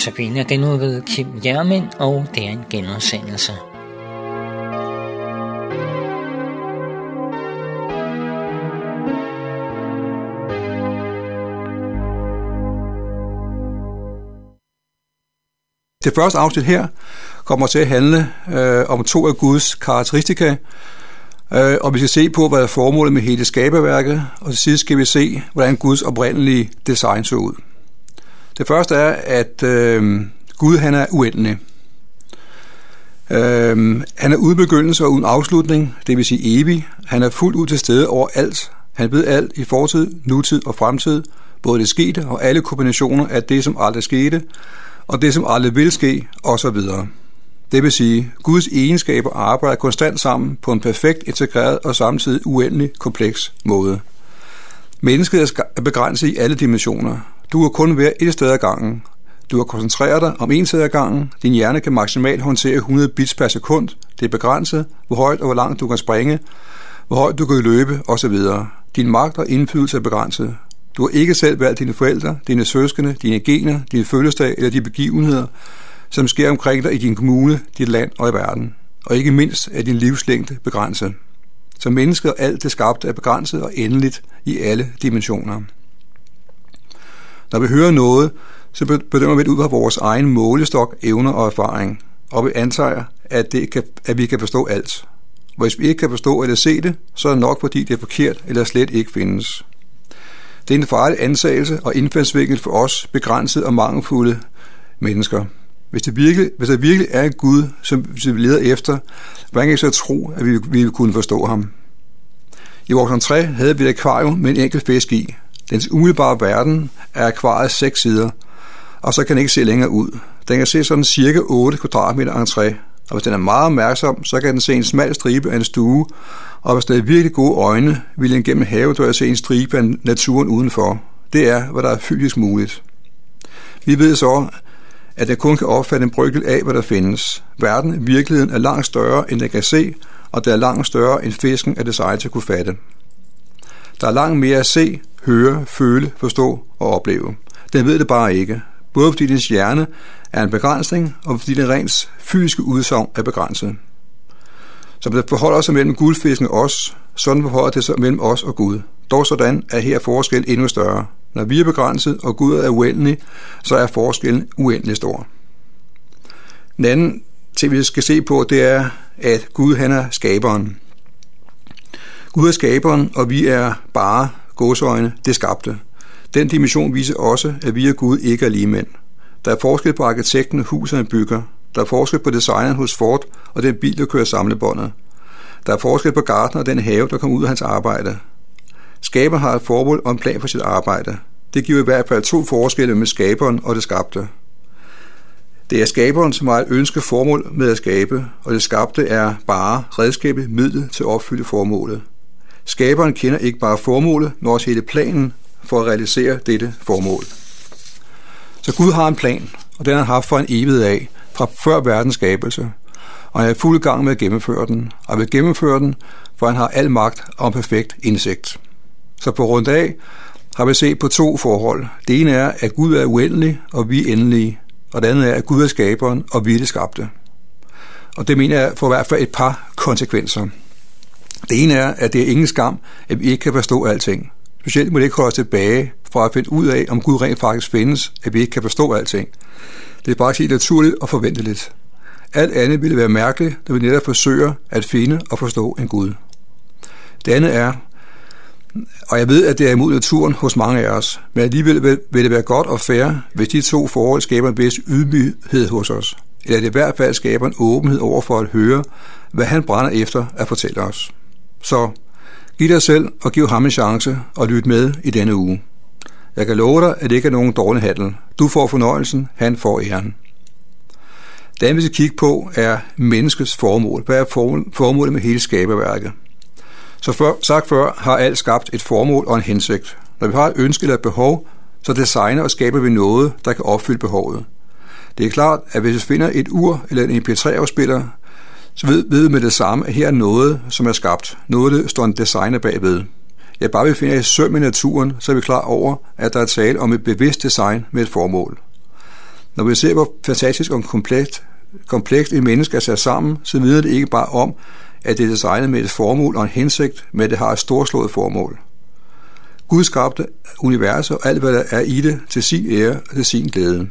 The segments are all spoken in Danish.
Notabene den nu ved Kim Jermin, og det er en genudsendelse. Det første afsnit her kommer til at handle øh, om to af Guds karakteristika, øh, og vi skal se på, hvad er formålet med hele skaberværket, og til sidst skal vi se, hvordan Guds oprindelige design så ud. Det første er, at øh, Gud han er uendelig. Øh, han er uden begyndelse og uden afslutning, det vil sige evig. Han er fuldt ud til stede over alt. Han ved alt i fortid, nutid og fremtid, både det skete og alle kombinationer af det, som aldrig skete, og det, som aldrig vil ske, osv. Det vil sige, Guds egenskaber arbejder konstant sammen på en perfekt integreret og samtidig uendelig kompleks måde. Mennesket er begrænset i alle dimensioner. Du kan kun være et sted ad gangen. Du har koncentreret dig om en sted ad gangen. Din hjerne kan maksimalt håndtere 100 bits per sekund. Det er begrænset, hvor højt og hvor langt du kan springe, hvor højt du kan løbe osv. Din magt og indflydelse er begrænset. Du har ikke selv valgt dine forældre, dine søskende, dine gener, dine fødselsdag eller de begivenheder, som sker omkring dig i din kommune, dit land og i verden. Og ikke mindst er din livslængde begrænset. Som mennesker alt det skabte er begrænset og endeligt i alle dimensioner. Når vi hører noget, så bedømmer vi det ud fra vores egen målestok, evner og erfaring, og vi antager, at, det kan, at vi kan forstå alt. Hvis vi ikke kan forstå eller se det, så er det nok, fordi det er forkert eller slet ikke findes. Det er en farlig antagelse og indfaldsvinkel for os begrænsede og mangelfulde mennesker. Hvis det virkelig, hvis der virkelig er en Gud, som vi leder efter, hvordan kan vi så tro, at vi, vi kunne forstå ham? I vores entré havde vi et akvarium med en enkelt fisk i. Dens umiddelbare verden er akvariets seks sider, og så kan den ikke se længere ud. Den kan se sådan cirka 8 kvadratmeter entré, og hvis den er meget opmærksom, så kan den se en smal stribe af en stue, og hvis der er virkelig gode øjne, vil den gennem havedøren se en stribe af naturen udenfor. Det er, hvad der er fysisk muligt. Vi ved så, at den kun kan opfatte en brygel af, hvad der findes. Verden, virkeligheden, er langt større, end den kan se, og det er langt større, end fisken er designet til at kunne fatte. Der er langt mere at se, høre, føle, forstå og opleve. Den ved det bare ikke. Både fordi dens hjerne er en begrænsning, og fordi den rent fysiske udsagn er begrænset. Som det forholder sig mellem guldfisken og os, sådan forholder det sig mellem os og Gud. Dog sådan er her forskel endnu større. Når vi er begrænset, og Gud er uendelig, så er forskellen uendelig stor. Den anden ting, vi skal se på, det er, at Gud han er skaberen. Gud er skaberen, og vi er bare godsøjne, det skabte. Den dimension viser også, at vi og Gud ikke er lige mænd. Der er forskel på arkitekten, huset bygger. Der er forskel på designeren hos Ford og den bil, der kører samlebåndet. Der er forskel på garten og den have, der kommer ud af hans arbejde. Skaber har et formål og en plan for sit arbejde. Det giver i hvert fald to forskelle med skaberen og det skabte. Det er skaberen, som har et ønske formål med at skabe, og det skabte er bare redskabet, midlet til at opfylde formålet. Skaberen kender ikke bare formålet, men også hele planen for at realisere dette formål. Så Gud har en plan, og den har han haft for en evighed af, fra før verdens skabelse, og han er fuld gang med at gennemføre den, og vil gennemføre den, for han har al magt og perfekt indsigt. Så på rundt af har vi set på to forhold. Det ene er, at Gud er uendelig, og vi er endelige. Og det andet er, at Gud er skaberen, og vi er det skabte. Og det mener jeg for i hvert fald et par konsekvenser. Det ene er, at det er ingen skam, at vi ikke kan forstå alting. Specielt må det ikke holde os tilbage fra at finde ud af, om Gud rent faktisk findes, at vi ikke kan forstå alting. Det er faktisk helt naturligt og forventeligt. Alt andet ville være mærkeligt, når vi netop forsøger at finde og forstå en Gud. Det andet er, og jeg ved, at det er imod naturen hos mange af os, men alligevel vil det være godt og fair, hvis de to forhold skaber en vis ydmyghed hos os, eller det i hvert fald skaber en åbenhed over for at høre, hvad han brænder efter at fortælle os. Så giv dig selv og giv ham en chance og lyt med i denne uge. Jeg kan love dig, at det ikke er nogen dårlig handel. Du får fornøjelsen, han får æren. Det andet, vi skal kigge på, er menneskets formål. Hvad er formålet med hele skaberværket? Så før, sagt før har alt skabt et formål og en hensigt. Når vi har et ønske eller et behov, så designer og skaber vi noget, der kan opfylde behovet. Det er klart, at hvis vi finder et ur eller en MP3-afspiller, så ved, ved med det samme, at her er noget, som er skabt. Noget, der står en designer bagved. Ja, bare vi finder et søm i naturen, så er vi klar over, at der er tale om et bevidst design med et formål. Når vi ser, hvor fantastisk og komplekst, komplekst et menneske er sat sammen, så vidner det ikke bare om, at det er designet med et formål og en hensigt, men det har et storslået formål. Gud skabte universet og alt, hvad der er i det, til sin ære og til sin glæde.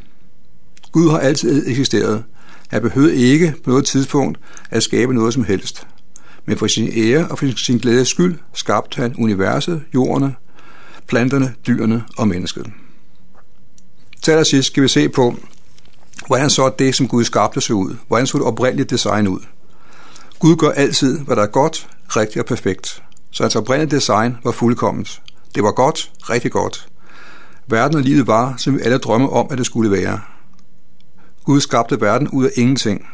Gud har altid eksisteret. Han behøvede ikke på noget tidspunkt at skabe noget som helst. Men for sin ære og for sin glædes skyld skabte han universet, jorden, planterne, dyrene og mennesket. Til allersidst skal vi se på, hvordan så det, som Gud skabte, så ud. Hvordan så det oprindelige design ud. Gud gør altid, hvad der er godt, rigtigt og perfekt. Så hans oprindelige design var fuldkomment. Det var godt, rigtig godt. Verden og livet var, som vi alle drømmer om, at det skulle være. Gud skabte verden ud af ingenting.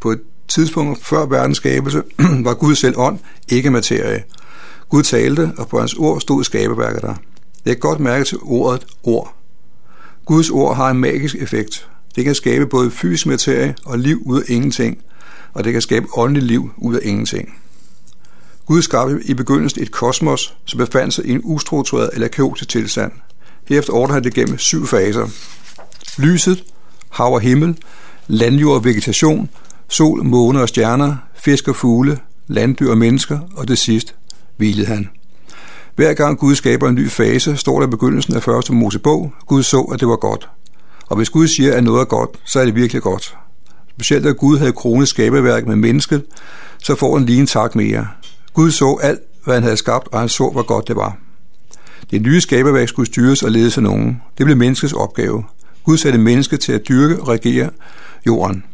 På et tidspunkt før verdens skabelse var Gud selv ånd, ikke materie. Gud talte, og på hans ord stod skabeværket der. Det er godt mærke til ordet ord. Guds ord har en magisk effekt. Det kan skabe både fysisk materie og liv ud af ingenting, og det kan skabe åndeligt liv ud af ingenting. Gud skabte i begyndelsen et kosmos, som befandt sig i en ustruktureret eller kaotisk tilstand. Herefter ordner han det gennem syv faser. Lyset, hav og himmel, landjord og vegetation, sol, måne og stjerner, fisk og fugle, landdyr og mennesker, og det sidst hvilede han. Hver gang Gud skaber en ny fase, står der i begyndelsen af første Mosebog, Gud så, at det var godt. Og hvis Gud siger, at noget er godt, så er det virkelig godt. Specielt da Gud havde kronet skabeværk med mennesket, så får han lige en tak mere. Gud så alt, hvad han havde skabt, og han så, hvor godt det var. Det nye skaberværk skulle styres og ledes af nogen. Det blev menneskets opgave. Gud satte mennesket til at dyrke og regere jorden.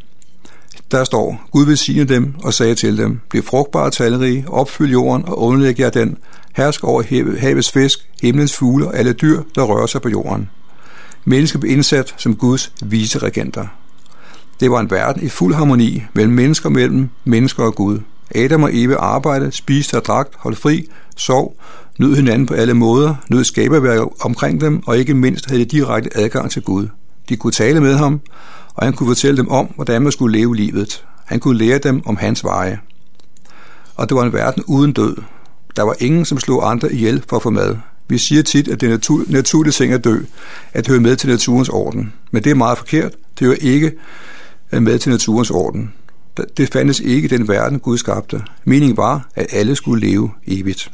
Der står, Gud velsigne dem og sagde til dem, bliv frugtbare og talrige, opfyld jorden og underlæg jer den, hersk over havets fisk, himlens fugle og alle dyr, der rører sig på jorden. Mennesket blev indsat som Guds vise regenter. Det var en verden i fuld harmoni mellem mennesker mellem mennesker og Gud. Adam og Eve arbejdede, spiste og drak, holdt fri, sov, nød hinanden på alle måder, nød skaberværket omkring dem, og ikke mindst havde de direkte adgang til Gud. De kunne tale med ham, og han kunne fortælle dem om, hvordan man skulle leve livet. Han kunne lære dem om hans veje. Og det var en verden uden død. Der var ingen, som slog andre ihjel for at få mad. Vi siger tit, at det natur, naturlige ting er dø, at høre med til naturens orden. Men det er meget forkert. Det hører ikke øh, med til naturens orden. Det fandtes ikke i den verden, Gud skabte. Meningen var, at alle skulle leve evigt.